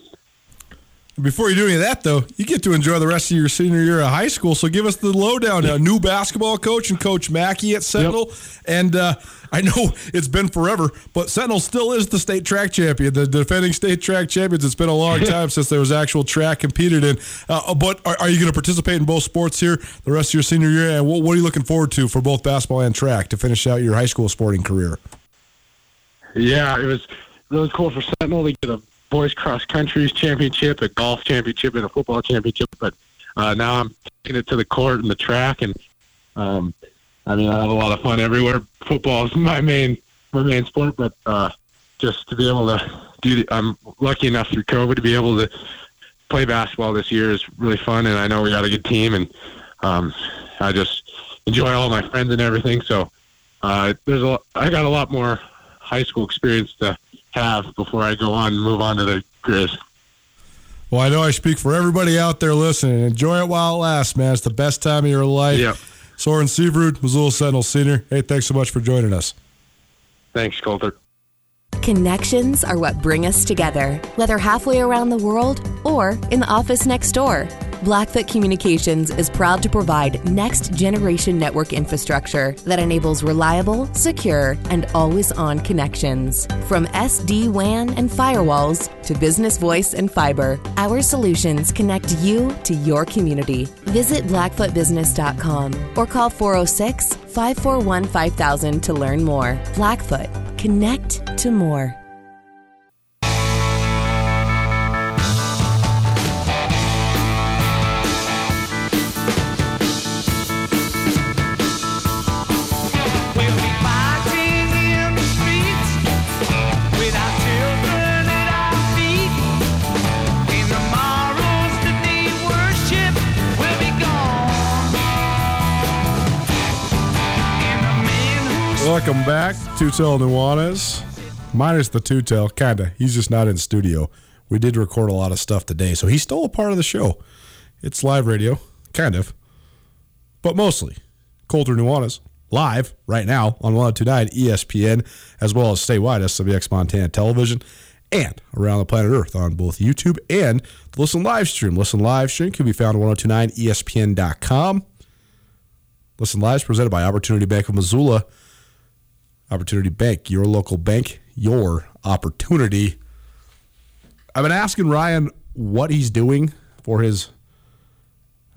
Before you do any of that, though, you get to enjoy the rest of your senior year of high school. So give us the lowdown. A new basketball coach and Coach Mackey at Sentinel. Yep. And uh, I know it's been forever, but Sentinel still is the state track champion, the defending state track champions. It's been a long [laughs] time since there was actual track competed in. Uh, but are, are you going to participate in both sports here the rest of your senior year? And what, what are you looking forward to for both basketball and track to finish out your high school sporting career? Yeah, it was really cool for Sentinel to get a boys cross country championship, a golf championship, and a football championship. But uh, now I'm taking it to the court and the track, and um, I mean I have a lot of fun everywhere. Football is [laughs] my main my main sport, but uh, just to be able to do, the, I'm lucky enough through COVID to be able to play basketball this year is really fun, and I know we got a good team, and um, I just enjoy all my friends and everything. So uh, there's a I got a lot more high school experience to have before I go on and move on to the Grizz. Well, I know I speak for everybody out there listening. Enjoy it while it lasts, man. It's the best time of your life. Yep. Soren Seavrud, Missoula Sentinel Senior. Hey, thanks so much for joining us. Thanks, Colter. Connections are what bring us together, whether halfway around the world or in the office next door. Blackfoot Communications is proud to provide next generation network infrastructure that enables reliable, secure, and always on connections. From SD WAN and firewalls to business voice and fiber, our solutions connect you to your community. Visit blackfootbusiness.com or call 406 541 5000 to learn more. Blackfoot, connect to more. Welcome back, Tutel Nuanez. Minus the Tutel, kinda. He's just not in studio. We did record a lot of stuff today, so he stole a part of the show. It's live radio, kind of, but mostly. Colter Nuanez, live right now on 1029 ESPN, as well as statewide SWX Montana Television, and around the planet Earth on both YouTube and the Listen Live stream. Listen Live stream can be found at 1029ESPN.com. Listen Live is presented by Opportunity Bank of Missoula. Opportunity Bank, your local bank, your opportunity. I've been asking Ryan what he's doing for his,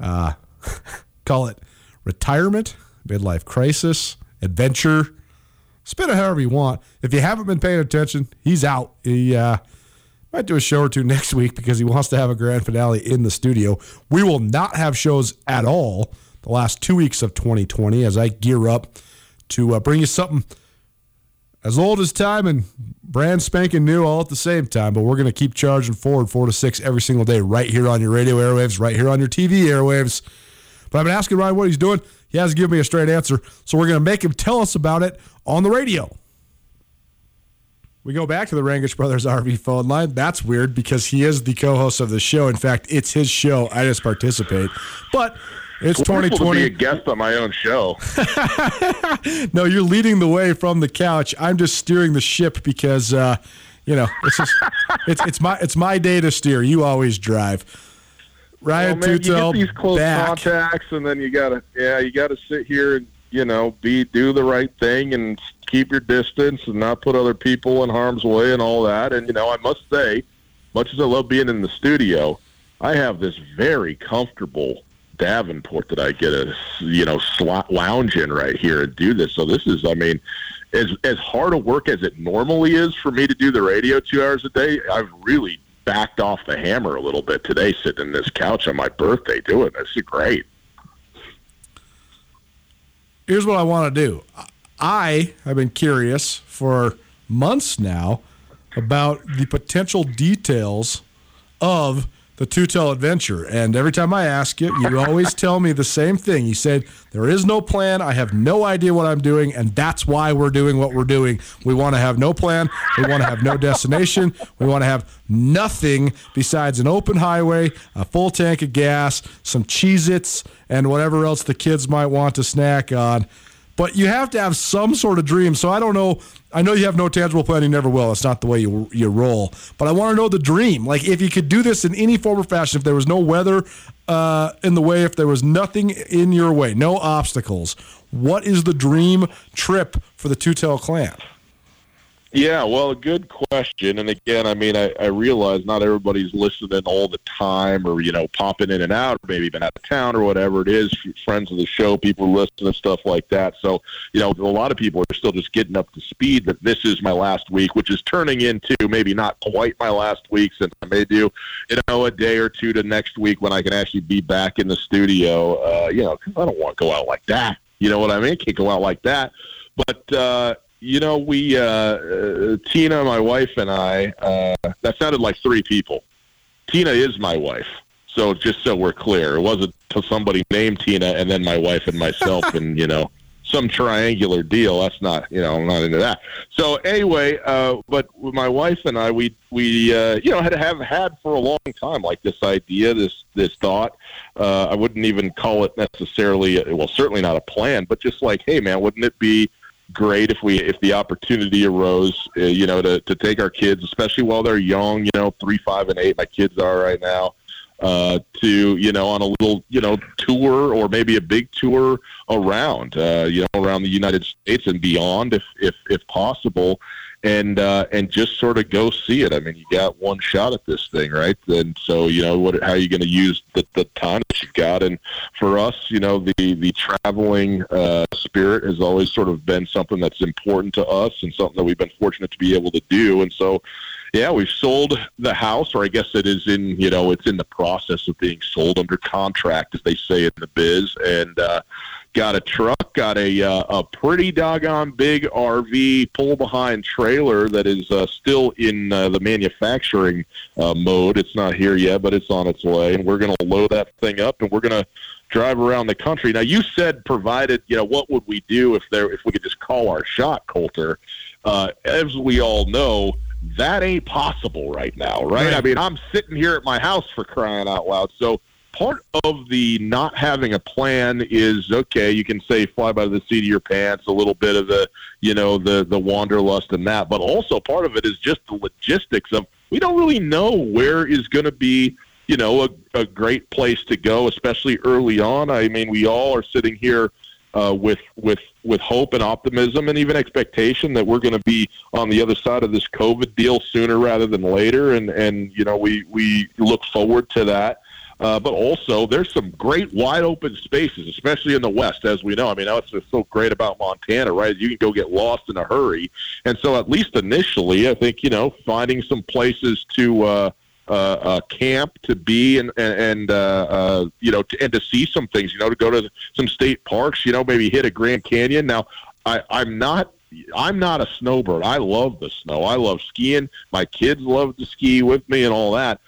uh, [laughs] call it retirement, midlife crisis, adventure. Spin it however you want. If you haven't been paying attention, he's out. He uh, might do a show or two [laughs] next week because he wants to have a grand finale in the studio. We will not have shows at all the last two weeks of 2020 as I gear up to uh, bring you something as old as time and brand spanking new all at the same time. But we're going to keep charging forward four to six every single day right here on your radio airwaves, right here on your TV airwaves. But I've been asking Ryan what he's doing. He hasn't given me a straight answer. So we're going to make him tell us about it on the radio. We go back to the Rangitsch Brothers RV phone line. That's weird because he is the co-host of the show. In fact, it's his show. I just participate. But it's Wonderful to 2020. be a guest on my own show. [laughs] No, you're leading the way from the couch. I'm just steering the ship because, uh, you know, it's just [laughs] it's it's my it's my day to steer. You always drive. Ryan Well, man, you get these close back. contacts, and then you gotta, yeah, you gotta sit here and you know, be do the right thing and keep your distance and not put other people in harm's way and all that. And you know, I must say, much as I love being in the studio, I have this very comfortable Davenport that I get a you know slot lounge in right here and do this. So this is, I mean, as as hard a work as it normally is for me to do the radio two hours a day, I've really backed off the hammer a little bit today, sitting in this couch on my birthday doing this. It's great. Here's what I want to do. I have been curious for months now about the potential details of the Tutel adventure. And every time I ask you, you always [laughs] tell me the same thing. You said, There is no plan. I have no idea what I'm doing. And that's why we're doing what we're doing. We want to have no plan. We want to have no destination. We want to have nothing besides an open highway, a full tank of gas, some Cheez Its, and whatever else the kids might want to snack on. But you have to have some sort of dream. So I don't know. I know you have no tangible plan. You never will. It's not the way you you roll. But I want to know the dream. Like if you could do this in any form or fashion, if there was no weather uh, in the way, if there was nothing in your way, no obstacles, what is the dream trip for the Tutel clan? Yeah, well, a good question. And again, I mean, I, I realize not everybody's listening all the time or, you know, popping in and out, or maybe even out of town or whatever it is, friends of the show, people listen and stuff like that. So, you know, a lot of people are still just getting up to speed that this is my last week, which is turning into maybe not quite my last week since I may do, you know, a day or two to next week when I can actually be back in the studio, uh, you know, 'cause I don't want to go out like that. You know what I mean? I can't go out like that. But, uh, you know, we uh, uh, Tina, my wife, and I. Uh, that sounded like three people. Tina is my wife. So just so we're clear, it wasn't to somebody named Tina and then my wife and myself, and you know some triangular deal. That's not, you know, I'm not into that. So anyway, uh, but my wife and I, we we uh, you know had have had for a long time like this idea, this this thought. Uh, I wouldn't even call it necessarily, well, certainly not a plan, but just like, hey, man, wouldn't it be great if we if the opportunity arose, uh, you know, to to take our kids, especially while they're young, you know, three, five, and eight. My kids are right now uh, to you know on a little you know tour or maybe a big tour around uh, you know around the United States and beyond if if if possible and uh, and just sort of go see it. I mean, you got one shot at this thing, right? And so you know what how are you going to use the, the time that you've got? And for us, you know, the the traveling uh, spirit has always sort of been something that's important to us and something that we've been fortunate to be able to do. And so yeah, we've sold the house, or I guess it is in, you know, it's in the process of being sold under contract, as they say in the biz, and uh, got a truck, got a uh, a pretty doggone big RV pull behind trailer that is uh, still in uh, the manufacturing uh, mode. It's not here yet, but it's on its way, and we're going to load that thing up, and we're going to drive around the country. Now, you said provided, you know, what would we do if there if we could just call our shot, Colter? Uh, as we all know that ain't possible right now, right? Right. I mean, I'm sitting here at my house for crying out loud. So part of the not having a plan is okay. You can say fly by the seat of your pants, a little bit of the, you know, the the wanderlust and that, but also part of it is just the logistics of we don't really know where is going to be. You know, a, a great place to go, especially early on. I mean, we all are sitting here uh, with with with hope and optimism and even expectation that we're going to be on the other side of this COVID deal sooner rather than later, and and you know we we look forward to that. Uh, but also, there's some great wide open spaces, especially in the West, as we know. I mean, that's what's so great about Montana, right? You can go get lost in a hurry, and so at least initially, I think you know finding some places to. Uh, uh, uh, camp to be and and, uh, uh, you know to, and to see some things. You know, to go to some state parks. You know, maybe hit a Grand Canyon. Now, I, I'm not. I'm not a snowbird. I love the snow. I love skiing. My kids love to ski with me and all that.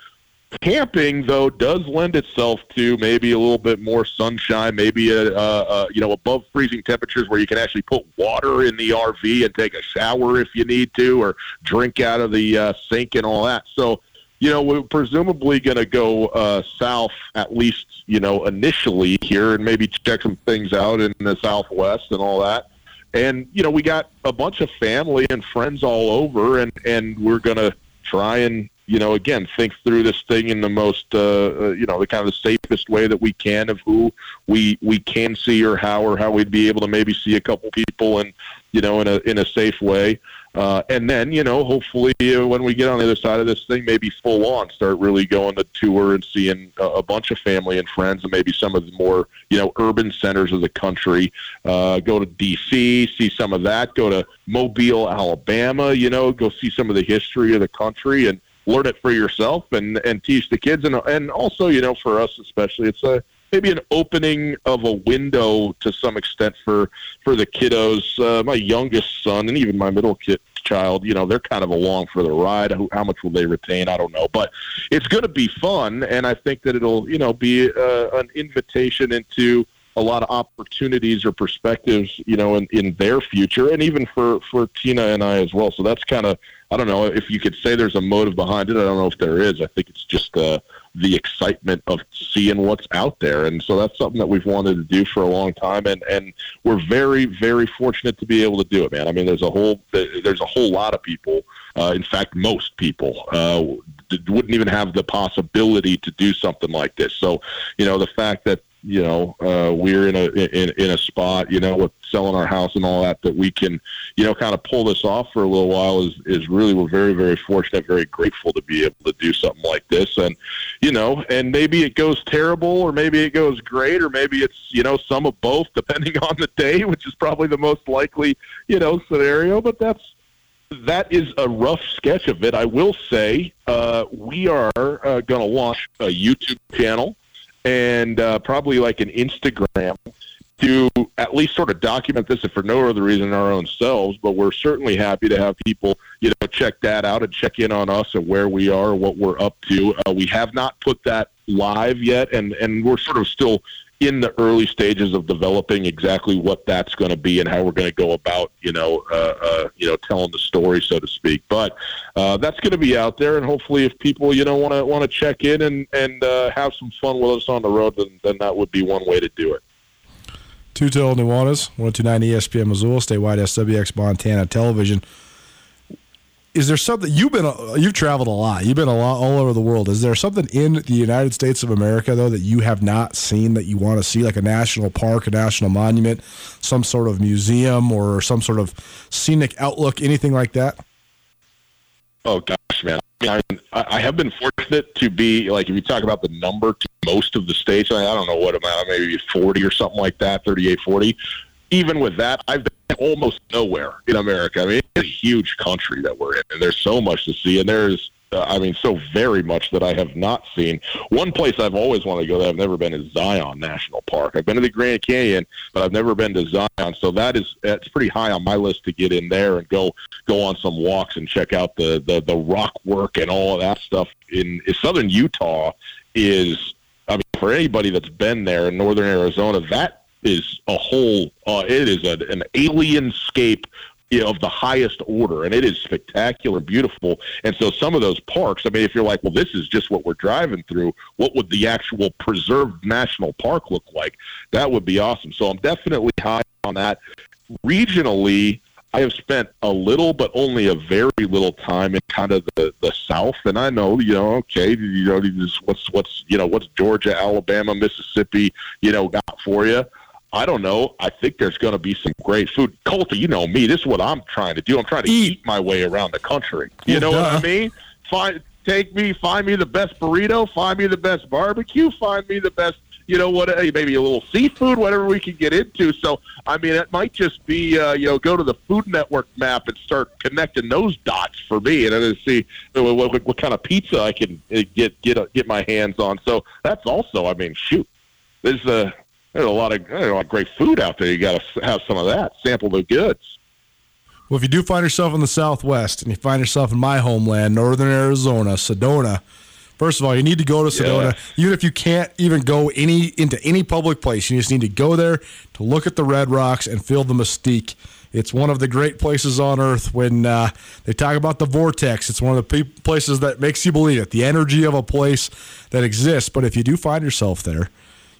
Camping, though, does lend itself to maybe a little bit more sunshine, maybe a, a, a you know above freezing temperatures where you can actually put water in the RV and take a shower if you need to, or drink out of the uh, sink and all that. So you know, we're presumably going to go uh, south at least, you know, initially here and maybe check some things out in the southwest and all that. And you know, we got a bunch of family and friends all over, and and we're going to try and you know again think through this thing in the most uh, uh, you know the kind of the safest way that we can of who we we can see or how or how we'd be able to maybe see a couple people and you know in a in a safe way. Uh, and then, you know, hopefully uh, when we get on the other side of this thing, maybe full on start really going to tour and seeing a, a bunch of family and friends and maybe some of the more, you know, urban centers of the country. Uh, go to D.C., see some of that. Go to Mobile, Alabama, you know, go see some of the history of the country and learn it for yourself and, and teach the kids. And, and also, you know, for us especially, it's a, maybe an opening of a window to some extent for for the kiddos. Uh, my youngest son and even my middle kid child, you know, they're kind of along for the ride. How, how much will they retain? I don't know, but it's going to be fun, and I think that it'll you know be uh, an invitation into a lot of opportunities or perspectives, you know, in, in their future, and even for for Tina and I as well. So that's kind of I don't know if you could say there's a motive behind it. I don't know if there is. I think it's just uh, the excitement of seeing what's out there, and so that's something that we've wanted to do for a long time, and and we're very very fortunate to be able to do it, man. I mean, there's a whole there's a whole lot of people. Uh, in fact, most people uh, wouldn't even have the possibility to do something like this. So, you know, the fact that you know uh, we're in a in, in a spot you know with selling our house and all that that we can you know kind of pull this off for a little while is is really we're very very fortunate very grateful to be able to do something like this and you know and maybe it goes terrible or maybe it goes great or maybe it's you know some of both [laughs] depending on the day which is probably the most likely you know scenario but that's that is a rough sketch of it. I will say uh, we are uh, going to launch a YouTube channel and uh, probably like an Instagram. to at least sort of document this, if for no other reason than our own selves. But we're certainly happy to have people, you know, check that out and check in on us and where we are, what we're up to. Uh, we have not put that live yet, and and we're sort of still in the early stages of developing exactly what that's going to be and how we're going to go about, you know, uh, uh, you know, telling the story, so to speak. But uh, that's going to be out there, and hopefully, if people, you know, want to want to check in and and uh, have some fun with us on the road, then then that would be one way to do it. Tutel Nuanez, 1029 ESPN Missoula, statewide SWX Montana television. Is there something you've been you've traveled a lot. You've been a lot all over the world. Is there something in the United States of America though that you have not seen that you want to see like a national park, a national monument, some sort of museum or some sort of scenic outlook, anything like that? Oh gosh, man. I, mean, I have been fortunate to be like if you talk about the number to most of the states, I I don't know what amount, maybe 40 or something like that, 38, 40. Even with that, I've been almost nowhere in America. I mean, it's a huge country that we're in, and there's so much to see, and there's, uh, I mean, so very much that I have not seen. One place I've always wanted to go that I've never been is Zion National Park. I've been to the Grand Canyon, but I've never been to Zion, so that is it's pretty high on my list to get in there and go go on some walks and check out the the, the rock work and all of that stuff in, in southern Utah. Is I mean, for anybody that's been there in northern Arizona, that is a whole. Uh, it is a, an alien scape of the highest order, and it is spectacular, beautiful. And so, some of those parks. I mean, if you're like, well, this is just what we're driving through. What would the actual preserved national park look like? That would be awesome. So, I'm definitely high on that. Regionally, I have spent a little, but only a very little time in kind of the, the South, and I know, you know, okay, you know, what's what's you know what's Georgia, Alabama, Mississippi, you know, got for you. I don't know. I think there's going to be some great food. Colter, you know me. This is what I'm trying to do. I'm trying to eat, my way around the country. You Well, know what. I mean? Find, take me, find me the best burrito, find me the best barbecue, find me the best, you know what? eh, Maybe a little seafood, whatever we can get into. So, I mean, it might just be, uh, you know, go to the Food Network map and start connecting those dots for me, and then see what, what, what kind of pizza I can uh, get get get my hands on. So that's also, I mean, shoot, there's a there's a lot of there's a lot of great food out there. You got to have some of that. Sample the goods. Well, if you do find yourself in the Southwest and you find yourself in my homeland, Northern Arizona, Sedona, first of all, you need to go to Sedona. Even if you can't even go any into any public place, you just need to go there to look at the Red Rocks and feel the mystique. It's one of the great places on earth. When uh, they talk about the vortex, it's one of the pe- places that makes you believe it. The energy of a place that exists. But if you do find yourself there,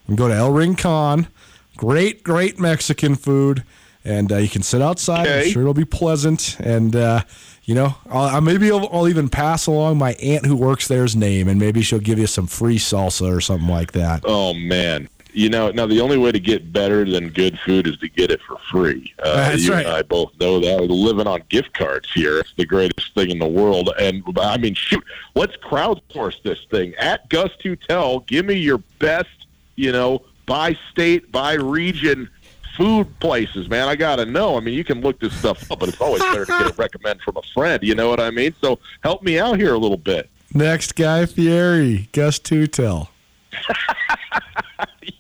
can go to El Rincon. Great, great Mexican food, and uh, you can sit outside. I'm sure it'll be pleasant. And uh, you know, I'll, I'll- maybe I'll, I'll even pass along my aunt who works there's name, and maybe she'll give you some free salsa or something like that. Oh man. You know, now the only way to get better than good food is to get it for free. Uh, That's you right. and I both know that. We're living on gift cards here. It's the greatest thing in the world. And I mean, shoot, let's crowdsource this thing at Gus Tutel. Give me your best, you know, by state, by region food places, man. I gotta know. I mean, you can look this stuff up, but it's always better to get a [laughs] recommend from a friend. You know what I mean? So help me out here a little bit. Next, Guy Fieri, Gus Tutel. [laughs]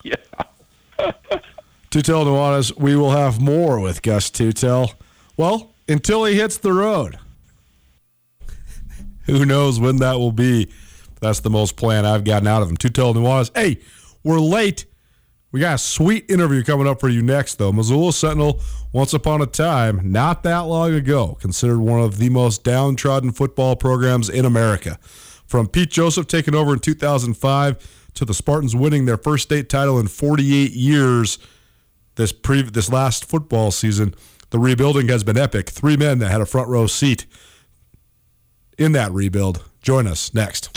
Yeah. [laughs] Tutel Nuanez, we will have more with Gus Tutel. Well, until he hits the road. Who knows when that will be? That's the most plan I've gotten out of him. Tutel Nuanez. Hey, we're late. We got a sweet interview coming up for you next, though. Missoula Sentinel, once upon a time, not that long ago, considered one of the most downtrodden football programs in America. From Pete Joseph taking over in 2005 to the Spartans winning their first state title in 48 years this pre this last football season, the rebuilding has been epic. Three men that had a front row seat in that rebuild. Join us next.